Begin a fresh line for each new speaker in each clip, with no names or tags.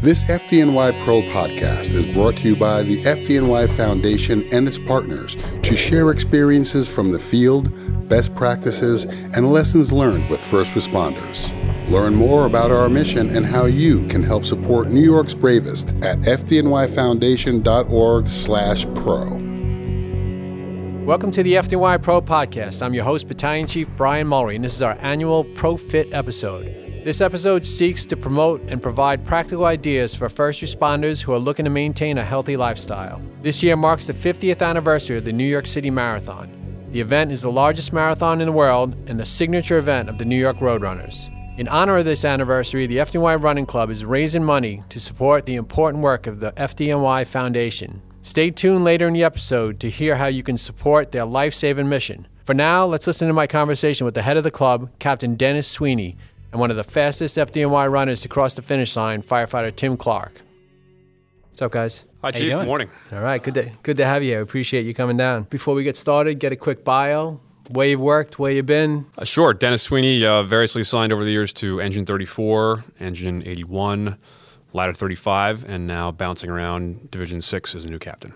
This FDNY Pro podcast is brought to you by the FDNY Foundation and its partners to share experiences from the field, best practices, and lessons learned with first responders. Learn more about our mission and how you can help support New York's bravest at fdnyfoundation.org/pro.
Welcome to the FDNY Pro Podcast. I'm your host, Battalion Chief Brian Mulry, and this is our annual Pro Fit episode. This episode seeks to promote and provide practical ideas for first responders who are looking to maintain a healthy lifestyle. This year marks the 50th anniversary of the New York City Marathon. The event is the largest marathon in the world and the signature event of the New York Roadrunners. In honor of this anniversary, the FDNY Running Club is raising money to support the important work of the FDNY Foundation. Stay tuned later in the episode to hear how you can support their life saving mission. For now, let's listen to my conversation with the head of the club, Captain Dennis Sweeney, and one of the fastest FDNY runners to cross the finish line, firefighter Tim Clark. What's up, guys?
Hi, Chief. Good morning.
All right, good to, good to have you. I appreciate you coming down. Before we get started, get a quick bio, where you've worked, where you've been.
Uh, sure. Dennis Sweeney, uh, variously assigned over the years to Engine 34, Engine 81, Ladder 35, and now bouncing around Division 6 as a new captain.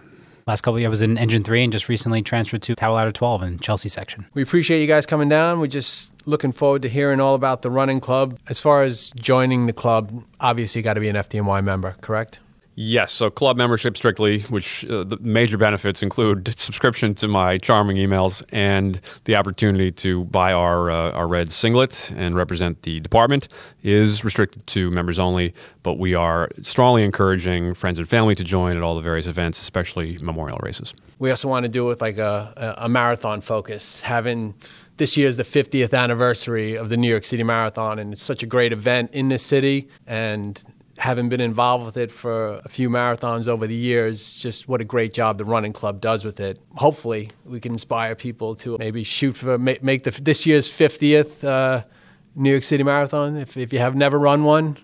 Last couple years I was in Engine 3 and just recently transferred to Tower Ladder 12 in Chelsea section.
We appreciate you guys coming down. We're just looking forward to hearing all about the running club. As far as joining the club, obviously you got to be an FDNY member, correct?
Yes, so club membership strictly, which uh, the major benefits include subscription to my charming emails and the opportunity to buy our uh, our red singlet and represent the department, is restricted to members only. But we are strongly encouraging friends and family to join at all the various events, especially memorial races.
We also want to do it with like a, a, marathon focus, having this year is the 50th anniversary of the New York City Marathon, and it's such a great event in the city. And having been involved with it for a few marathons over the years, just what a great job the running club does with it. Hopefully, we can inspire people to maybe shoot for make, the this year's 50th uh, New York City Marathon. If if you have never run one,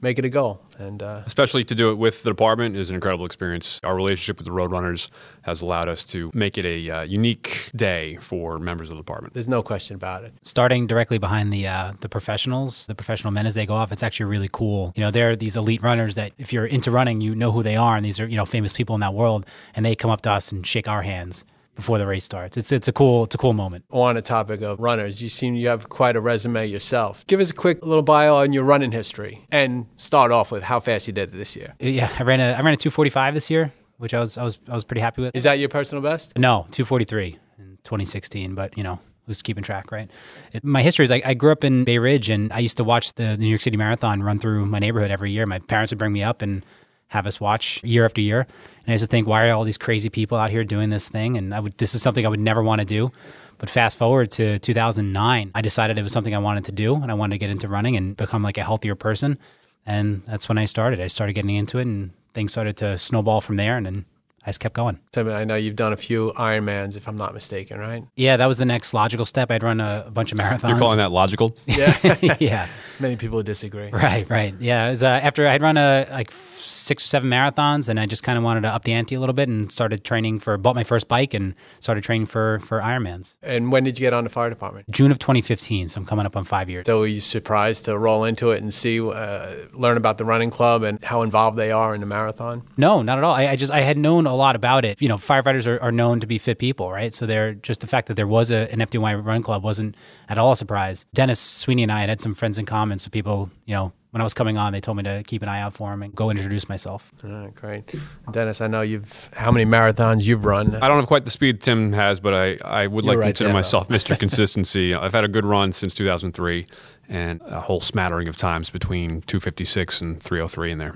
make it a goal. And uh,
especially to do it with the department is an incredible experience. Our relationship with the Roadrunners has allowed us to make it a uh, unique day for members of the department.
there's no question about it.
Starting directly behind the uh, the professionals, the professional men as they go off, it's actually really cool. You know, they're these elite runners that if you're into running, you know who they are, and these are you know famous people in that world, and they come up to us and shake our hands before the race starts. It's it's a cool it's a cool moment.
on the topic of runners, you seem you have quite a resume yourself. Give us a quick little bio on your running history and start off with how fast you did it this year.
Uh, yeah, I ran a I ran a 245 this year, which I was I was I was pretty happy with.
Is that your personal best?
No, 243 in 2016, but you know, who's keeping track, right? It, my history is I, I grew up in Bay Ridge and I used to watch the New York City Marathon run through my neighborhood every year. My parents would bring me up and have us watch year after year. And I used to think, why are all these crazy people out here doing this thing? And I would, this is something I would never want to do. But fast forward to 2009, I decided it was something I wanted to do and I wanted to get into running and become like a healthier person. And that's when I started. I started getting into it and things started to snowball from there. And then I just kept going.
So, I know you've done a few Ironmans, if I'm not mistaken, right?
Yeah, that was the next logical step. I'd run a, a bunch of marathons.
You're calling that logical?
Yeah.
yeah,
Many people would disagree.
right, right. Yeah, it was, uh, after I'd run a like six or seven marathons, and I just kind of wanted to up the ante a little bit, and started training for bought my first bike and started training for for Ironmans.
And when did you get on the fire department?
June of 2015, so I'm coming up on five years.
So were you surprised to roll into it and see, uh, learn about the running club and how involved they are in the marathon?
No, not at all. I, I just I had known a lot about it. You know, firefighters are, are known to be fit people, right? So they're just the fact that there was a, an FDNY run club wasn't at all a surprise. Dennis Sweeney and I had had some friends in common, so people, you know, when I was coming on, they told me to keep an eye out for him and go introduce myself.
All right, great. Dennis, I know you've, how many marathons you've run?
I don't have quite the speed Tim has, but I, I would like
You're
to
right
consider
there,
myself Mr. Consistency. I've had a good run since 2003 and a whole smattering of times between 256 and 303 in there.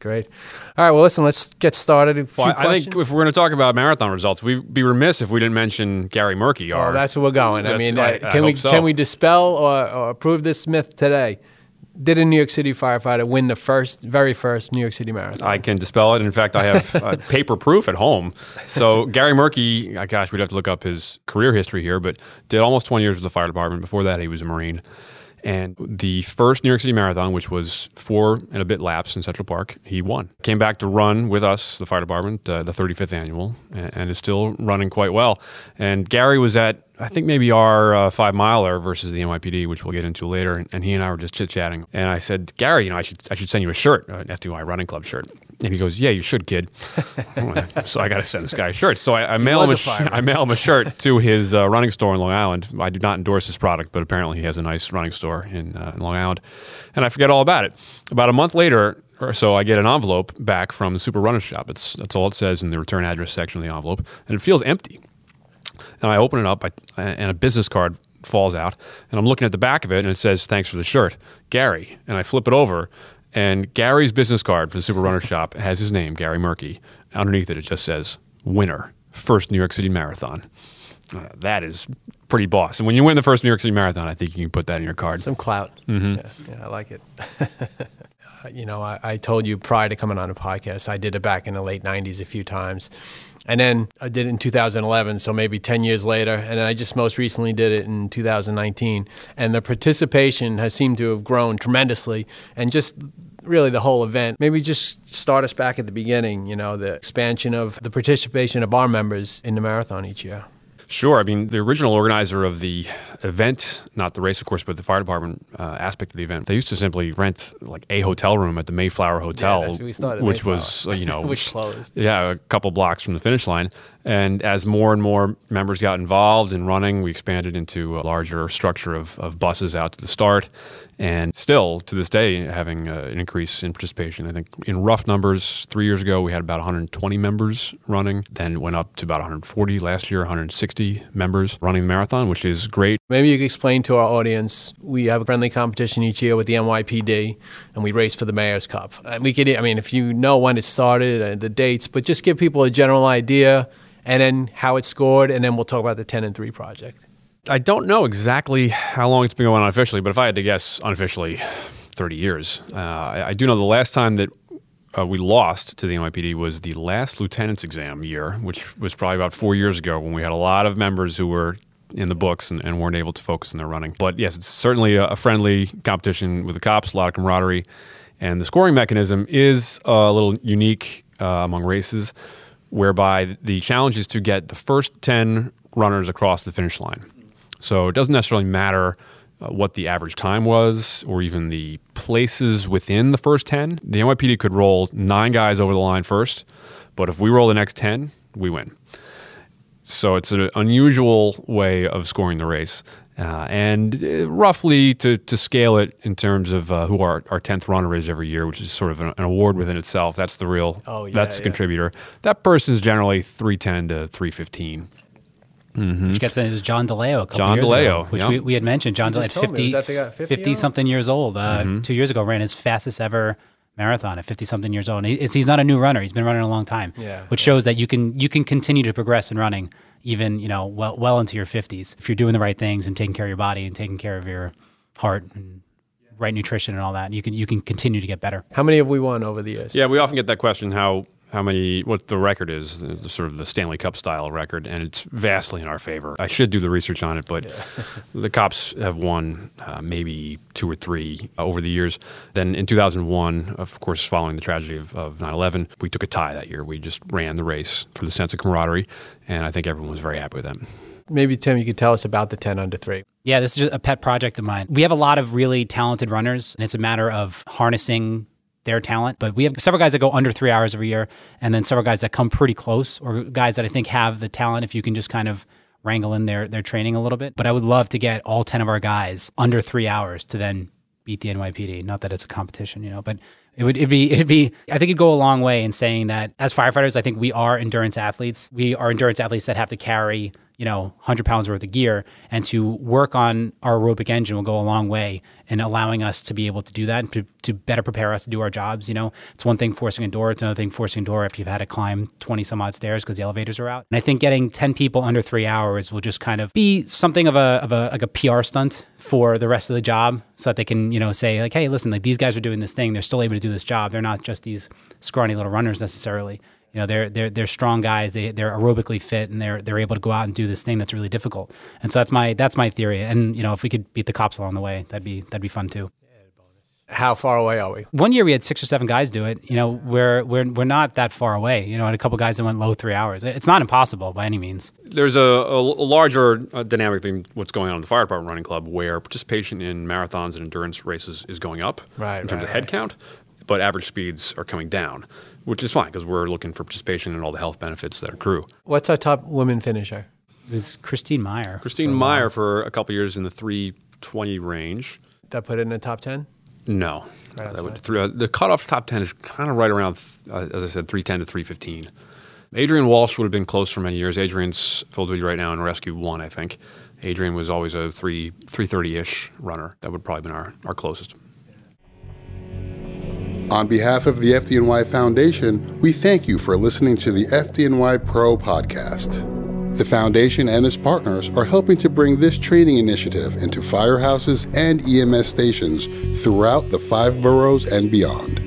Great. All right, well, listen, let's get started.
Well, I I think if we're going to talk about marathon results, we'd be remiss if we didn't mention Gary Muhrcke.
Oh,
our-
that's where we're going. I mean,
I-
uh,
I
can we
so.
can we dispel or, or prove this myth today? Did a New York City firefighter win the first, very first New York City marathon?
I can dispel it. In fact, I have uh, paper proof at home. So Gary Muhrcke, uh, gosh, we'd have to look up his career history here, but did almost 20 years with the fire department. Before that, he was a Marine. And the first New York City Marathon, which was four and a bit laps in Central Park, he won. Came back to run with us, the fire department, uh, the 35th annual, and, and is still running quite well. And Gary was at I think maybe our uh, five miler versus the NYPD, which we'll get into later. And, and he and I were just chit chatting. And I said, Gary, you know, I should I should send you a shirt, an FDY running club shirt. And he goes, Yeah, you should, kid. so I got to send this guy a shirt. So I, I mail him a,
a
sh- I mail him a shirt to his uh, running store in Long Island. I do not endorse his product, but apparently he has a nice running store in, uh, in Long Island. And I forget all about it. About a month later or so, I get an envelope back from the Super Runner Shop. It's that's all it says in the return address section of the envelope, and it feels empty. And I open it up, I, and a business card falls out, and I'm looking at the back of it, and it says, "Thanks for the shirt, Gary." And I flip it over, and Gary's business card for the Super Runner Shop has his name, Gary Muhrcke. Underneath it, it just says, "Winner, first New York City Marathon." Uh, that is pretty boss. And when you win the first New York City Marathon, I think you can put that in your card.
Some clout.
Mm-hmm.
Yeah, yeah, I like it. Uh, you know, I, I told you prior to coming on a podcast, I did it back in the late 90s a few times. And then I did it in 2011, so maybe 10 years later. And I just most recently did it in 2019. And the participation has seemed to have grown tremendously. And just really the whole event. Maybe just start us back at the beginning, you know, the expansion of the participation of our members in the marathon each year.
Sure. I mean, the original organizer of the event, not the race, of course, but the fire department uh, aspect of the event, they used to simply rent like a hotel room at the Mayflower Hotel,
that's we started,
which was, uh, you know,
Which closed.
Yeah, a couple blocks from the finish line. And as more and more members got involved in running, we expanded into a larger structure of, of buses out to the start. And still, to this day, having uh, an increase in participation. I think in rough numbers, three years ago, we had about 120 members running, then went up to about 140 last year, 160 members running the marathon, which is great.
Maybe you could explain to our audience we have a friendly competition each year with the NYPD, and we race for the Mayor's Cup. And we could, I mean, if you know when it started and the dates, but just give people a general idea, and then how it scored, and then we'll talk about the 10 and 3 project.
I don't know exactly how long it's been going on officially, but if I had to guess unofficially, 30 years. Uh, I, I do know the last time that uh, we lost to the NYPD was the last lieutenant's exam year, which was probably about four years ago when we had a lot of members who were in the books and, and weren't able to focus on their running. But yes, it's certainly a, a friendly competition with the cops, a lot of camaraderie. And the scoring mechanism is a little unique uh, among races, whereby the challenge is to get the first 10 runners across the finish line. So it doesn't necessarily matter uh, what the average time was or even the places within the first 10. The NYPD could roll nine guys over the line first, but if we roll the next 10, we win. So it's an unusual way of scoring the race. Uh, and uh, roughly to, to scale it in terms of uh, who our, our 10th runner is every year, which is sort of an, an award within itself. That's the real,
Oh, yeah,
that's the
yeah.
contributor. That person is generally 310 to 315.
Which gets into John DeLeo a couple
John
years
DeLeo,
ago, which
yeah.
we, we had mentioned. John
You
DeLeo,
just told me,
50,
was that the guy 50
50 something years old, uh,
Mm-hmm.
two years ago, ran his fastest ever marathon at 50 something years old. And he, it's, he's not a new runner. He's been running a long time,
Yeah,
which shows that you can, you can continue to progress in running even, you know, well, well into your 50s if you're doing the right things and taking care of your body and taking care of your heart and right nutrition and all that. You can, you can continue to get better.
How many have we won over the years?
Yeah, we often get that question how how many what the record is, uh, the sort of the Stanley Cup style record, and it's vastly in our favor. I should do the research on it, but the cops have won uh, maybe two or three uh, over the years. Then in 2001, of course, following the tragedy of, of 9/11, we took a tie that year. We just ran the race for the sense of camaraderie, and I think everyone was very happy with that.
Maybe, Tim, you could tell us about the 10 under 3.
Yeah, this is just a pet project of mine. We have a lot of really talented runners, and it's a matter of harnessing their talent. But we have several guys that go under three hours every year, and then several guys that come pretty close, or guys that I think have the talent if you can just kind of wrangle in their, their training a little bit. But I would love to get all 10 of our guys under three hours to then beat the NYPD. Not that it's a competition, you know, but it would it'd be it'd be I think it'd go a long way in saying that as firefighters, I think we are endurance athletes. We are endurance athletes that have to carry you know 100 pounds worth of gear, and to work on our aerobic engine will go a long way in allowing us to be able to do that and to, to better prepare us to do our jobs. You know, it's one thing forcing a door; it's another thing forcing a door after you've had to climb 20 some odd stairs because the elevators are out. And I think getting 10 people under three hours will just kind of be something of a of a like a PR stunt for the rest of the job, so that they can you know say like, hey, listen, like these guys are doing this thing; they're still able to do this job. They're not just these scrawny little runners necessarily. You know, they're they're they're strong guys. They they're aerobically fit, and they're they're able to go out and do this thing that's really difficult. And so that's my that's my theory. And you know, if we could beat the cops along the way, that'd be that'd be fun too.
How far away are we?
One year we had six or seven guys do it. You know, we're we're we're not that far away. You know, and a couple guys that went low three hours. It's not impossible by any means.
There's a, a larger uh, dynamic thing what's going on in the fire department running club where participation in marathons and endurance races is going up
right,
in terms
right,
of head
right.
count, but average speeds are coming down, which is fine because we're looking for participation and all the health benefits that accrue.
What's our top women finisher?
It was Christine Meyer.
Christine
for.
Meyer for a couple years in the 320 range.
That put it in the top 10?
No,
Right
that would,
outside.
three, uh, the cutoff top 10 is kind of right around, uh, as I said, 310 to 315. Adrian Walsh would have been close for many years. Adrian's filled with you right now in Rescue 1, I think. Adrian was always a 3, 330-ish runner. That would probably been our, our closest.
On behalf of the FDNY Foundation, we thank you for listening to the FDNY Pro podcast. The Foundation and its partners are helping to bring this training initiative into firehouses and EMS stations throughout the five boroughs and beyond.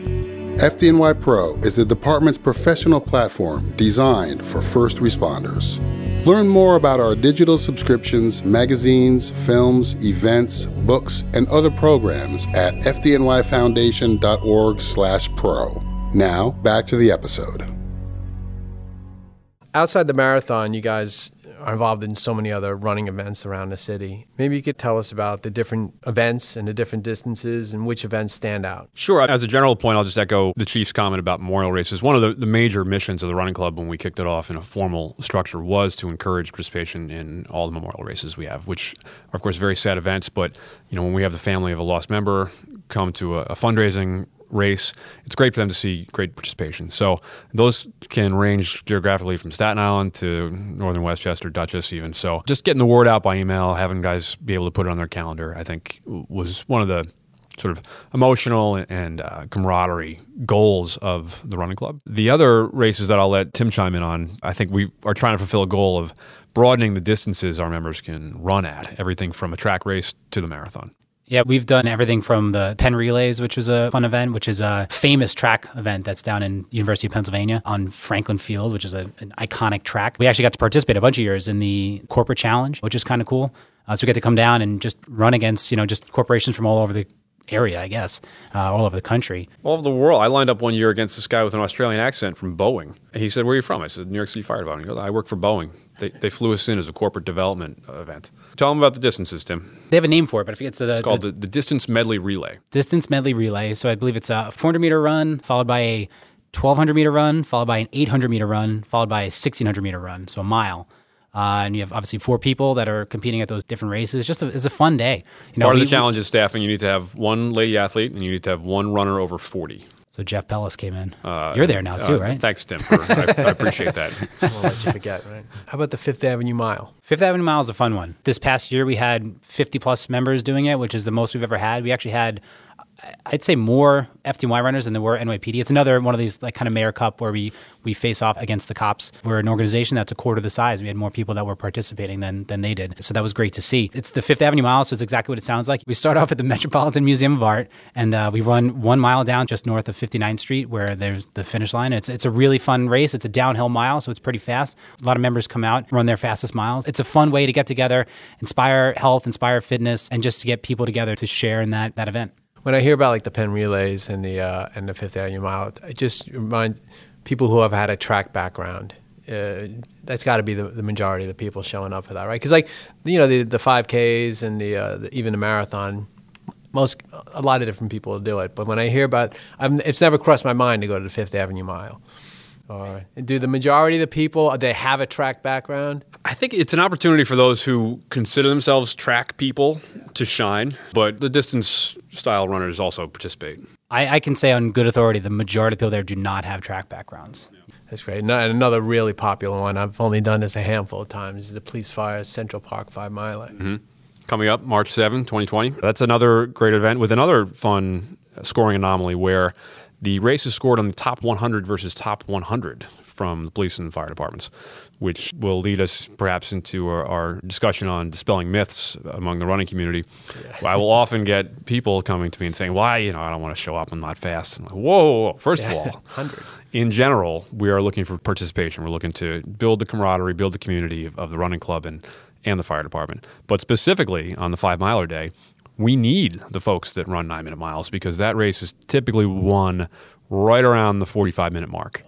FDNY Pro is the department's professional platform designed for first responders. Learn more about our digital subscriptions, magazines, films, events, books, and other programs at fdnyfoundation.org/pro. Now, back to the episode.
Outside the marathon, you guys are involved in so many other running events around the city. Maybe you could tell us about the different events and the different distances and which events stand out.
Sure. As a general point, I'll just echo the chief's comment about memorial races. One of the, the major missions of the running club when we kicked it off in a formal structure was to encourage participation in all the memorial races we have, which are, of course, very sad events. But, you know, when we have the family of a lost member come to a, a fundraising race, it's great for them to see great participation. So those can range geographically from Staten Island to northern Westchester, Dutchess, even. So just getting the word out by email, having guys be able to put it on their calendar, I think was one of the sort of emotional and uh, camaraderie goals of the running club. The other races that I'll let Tim chime in on, I think we are trying to fulfill a goal of broadening the distances our members can run at, everything from a track race to the marathon.
Yeah, we've done everything from the Penn Relays, which was a fun event, which is a famous track event that's down in University of Pennsylvania on Franklin Field, which is a, an iconic track. We actually got to participate a bunch of years in the corporate challenge, which is kind of cool. Uh, so we get to come down and just run against, you know, just corporations from all over the area, I guess, uh, all over the country.
All over the world. I lined up one year against this guy with an Australian accent from Boeing. And he said, Where are you from? I said, New York City Fire Department. He goes, I work for Boeing. They, they flew us in as a corporate development event. Tell them about the distances, Tim.
They have a name for it, but I forget it's the,
It's called
the
the, the Distance Medley Relay.
distance medley relay. So I believe it's a 400 meter run followed by a 1200 meter run, followed by an 800 meter run, followed by a 1600 meter run, so a mile. Uh, and you have obviously four people that are competing at those different races. It's just a, it's a fun day. You know,
Part of
we-
the challenge is staffing. You need to have one lady athlete and you need to have one runner over 40.
So Jeff Pellis came in.
Uh,
You're there now too,
uh,
right?
Thanks, Tim. For, I, I appreciate that.
Won't let you forget, right? How about the Fifth Avenue Mile?
Fifth Avenue Mile is a fun one. This past year, we had 50 plus members doing it, which is the most we've ever had. We actually had, I- I'd say, more FDY runners than there were NYPD. It's another one of these like kind of mayor cup where we we face off against the cops. We're an organization that's a quarter the size. We had more people that were participating than than they did, so that was great to see. It's the Fifth Avenue Mile, so it's exactly what it sounds like. We start off at the Metropolitan Museum of Art, and uh, we run one mile down just north of 59th Street, where there's the finish line. It's it's a really fun race. It's a downhill mile, so it's pretty fast. A lot of members come out, run their fastest miles. It's a fun way to get together, inspire health, inspire fitness, and just to get people together to share in that that event.
When I hear about like the Penn Relays and the uh, and the Fifth Avenue Mile, it just reminds people who have had a track background. Uh, that's got to be the, the majority of the people showing up for that, right? Because like you know the the five Ks and the, uh, the even the marathon, most a lot of different people do it. But when I hear about, I'm, it's never crossed my mind to go to the Fifth Avenue Mile. Or do the majority of the people uh, they have a track background?
I think it's an opportunity for those who consider themselves track people to shine, but the distance style runners also participate.
I, I can say on good authority, the majority of people there do not have track backgrounds.
That's great. And another really popular one, I've only done this a handful of times, is the Police Fire Central Park Five Mile. Mm-hmm.
Coming up March 7, 2020. That's another great event with another fun scoring anomaly where the race is scored on the top 100 versus top 100 from the police and fire departments, which will lead us perhaps into our, our discussion on dispelling myths among the running community. I will often get people coming to me and saying, "Why, you know, I don't want to show up. I'm not fast." I'm like, whoa, whoa, whoa. First of all,
100.
in general, we are looking for participation. We're looking to build the camaraderie, build the community of, of the running club and, and the fire department. But specifically on the five miler day, we need the folks that run nine minute miles because that race is typically won right around the 45 minute mark.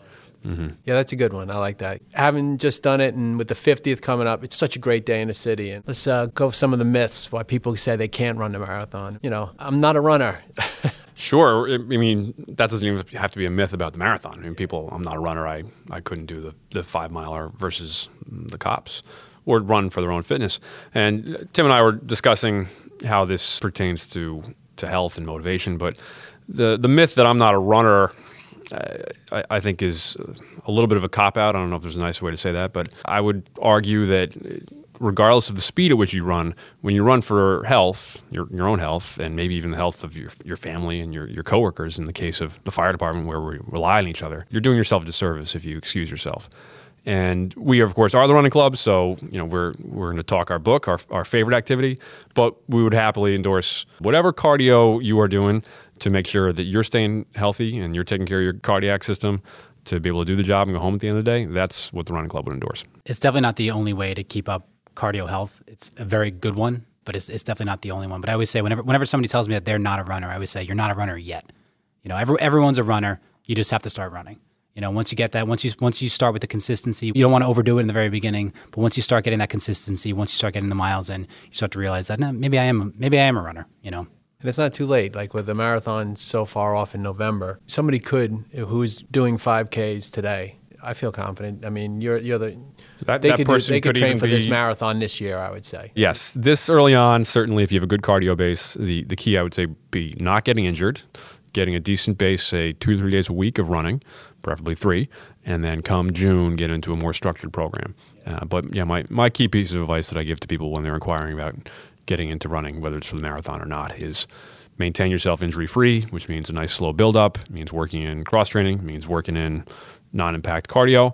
Yeah, that's a good one. I like that. Having just done it, and with the 50th coming up, it's such a great day in the city. And let's uh, go over some of the myths why people say they can't run the marathon. You know, I'm not a runner.
Sure. I I mean, that doesn't even have to be a myth about the marathon. I mean, people, I'm not a runner. I, I couldn't do the, the five miler versus the cops or run for their own fitness. And Tim and I were discussing how this pertains to, to health and motivation. But the, the myth that I'm not a runner, I, I think, is a little bit of a cop out. I don't know if there's a nicer way to say that. But I would argue that regardless of the speed at which you run, when you run for health, your, your own health, and maybe even the health of your, your family and your, your coworkers, in the case of the fire department where we rely on each other, you're doing yourself a disservice if you excuse yourself. And we, of course, are the running club, so you know we're we're going to talk our book, our, our favorite activity, but we would happily endorse whatever cardio you are doing to make sure that you're staying healthy and you're taking care of your cardiac system to be able to do the job and go home at the end of the day. That's what the running club would endorse.
It's definitely not the only way to keep up cardio health. It's a very good one, but it's, it's definitely not the only one. But I always say whenever whenever somebody tells me that they're not a runner, I always say you're not a runner yet. You know, every, everyone's a runner. You just have to start running. You know, once you get that, once you once you start with the consistency, you don't want to overdo it in the very beginning. But once you start getting that consistency, once you start getting the miles in, you start to realize that nah, maybe I am maybe I am a runner. You know,
And it's not too late. Like with the marathon so far off in November, somebody could who's doing 5Ks today. I feel confident. I mean, you're you're the
That-
they
that
could do,
person
they could
could
train
even
for this marathon this year. I would say.
Yes, this early on, certainly if you have a good cardio base, the, the key I would say be not getting injured, getting a decent base, say two, three days a week of running, preferably three, and then come June, get into a more structured program. Uh, but yeah, my, my key piece of advice that I give to people when they're inquiring about getting into running, whether it's for the marathon or not, is maintain yourself injury free, which means a nice slow build up, means working in cross training, means working in non impact cardio.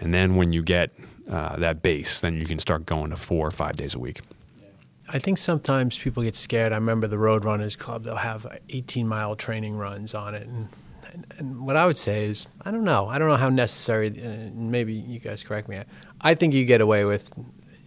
And then when you get uh, that base, then you can start going to four or five days a week.
I think sometimes people get scared. I remember the Road Runners Club; they'll have 18 mile training runs on it, and, and what I would say is, I don't know. I don't know how necessary. Uh, maybe you guys correct me. I think you get away with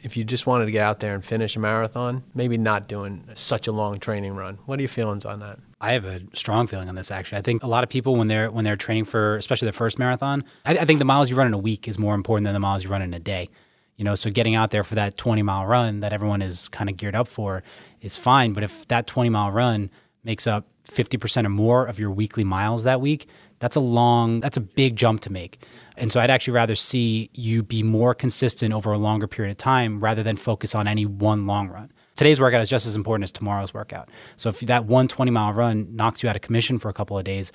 if you just wanted to get out there and finish a marathon, maybe not doing such a long training run. What are your feelings on that?
I have a strong feeling on this. Actually, I think a lot of people when they're when they're training for, especially their first marathon, I, I think the miles you run in a week is more important than the miles you run in a day. You know, so getting out there for that 20 mile run that everyone is kind of geared up for is fine. But if that 20 mile run makes up 50% or more of your weekly miles that week, that's a long, that's a big jump to make. And so I'd actually rather see you be more consistent over a longer period of time rather than focus on any one long run. Today's workout is just as important as tomorrow's workout. So if that one 20 mile run knocks you out of commission for a couple of days,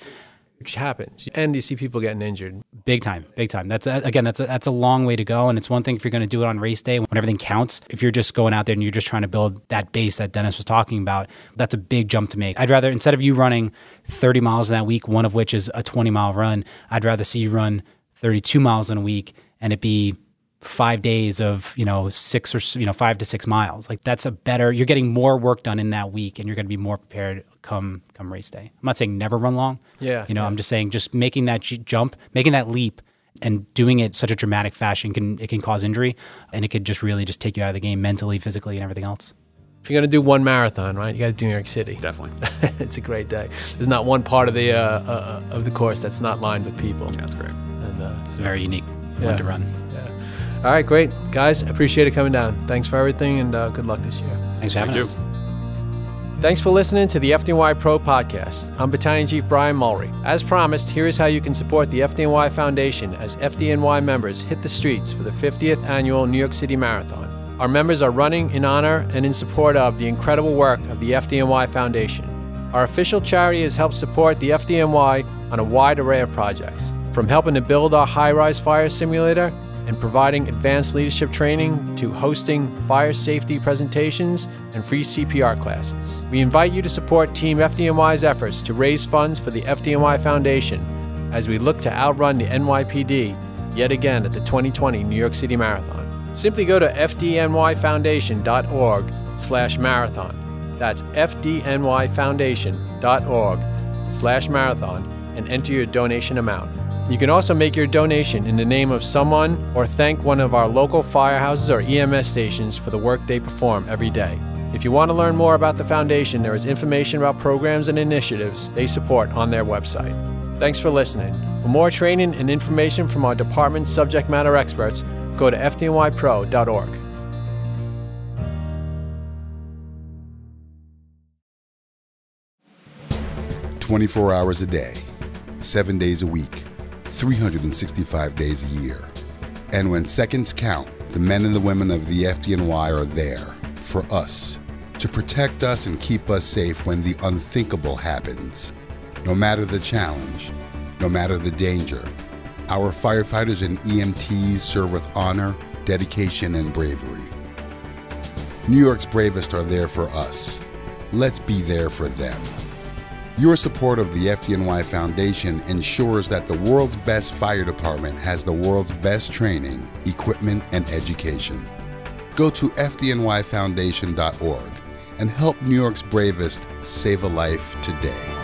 Which happens, and you see people getting injured.
big time, big time. That's a, again, that's a, that's a long way to go, and it's one thing if you're going to do it on race day when everything counts. If you're just going out there and you're just trying to build that base that Dennis was talking about, that's a big jump to make. I'd rather instead of you running 30 miles in that week, one of which is a 20 mile run, I'd rather see you run 32 miles in a week and it be five days of you know six or you know five to six miles like that's a better you're getting more work done in that week and you're going to be more prepared come come race day i'm not saying never run long
Yeah,
you know
yeah.
i'm just saying just making that j- jump making that leap and doing it such a dramatic fashion can it can cause injury and it could just really just take you out of the game mentally physically and everything else
If you're going to do one marathon, right, you got to do New York City.
Definitely.
it's a great day. There's not one part of the uh, uh, of the course that's not lined with people.
That's great.
And, uh,
it's very unique
Yeah.
one to run
yeah. All right, great guys. Appreciate it coming down. Thanks for everything, and uh, good luck this year.
thanks for having
you.
us
Thanks for listening to the FDNY Pro Podcast. I'm Battalion Chief Brian Mulry. As promised, here is how you can support the FDNY Foundation as FDNY members hit the streets for the 50th annual New York City Marathon. Our members are running in honor and in support of the incredible work of the FDNY Foundation. Our official charity has helped support the FDNY on a wide array of projects, from helping to build our high rise fire simulator and providing advanced leadership training to hosting fire safety presentations and free CPR classes. We invite you to support Team FDNY's efforts to raise funds for the FDNY Foundation as we look to outrun the NYPD yet again at the 2020 New York City Marathon. Simply go to fdnyfoundation.org slash marathon. That's fdnyfoundation.org slash marathon and enter your donation amount. You can also make your donation in the name of someone or thank one of our local firehouses or EMS stations for the work they perform every day. If you want to learn more about the Foundation, there is information about programs and initiatives they support on their website. Thanks for listening. For more training and information from our department's subject matter experts, go to fdnypro.org.
Twenty-four hours a day, seven days a week, 365 days a year. And when seconds count, the men and the women of the FDNY are there for us to protect us and keep us safe when the unthinkable happens. No matter the challenge, no matter the danger, our firefighters and EMTs serve with honor, dedication, and bravery. New York's bravest are there for us. Let's be there for them. Your support of the FDNY Foundation ensures that the world's best fire department has the world's best training, equipment, and education. Go to FDNYFoundation.org and help New York's bravest save a life today.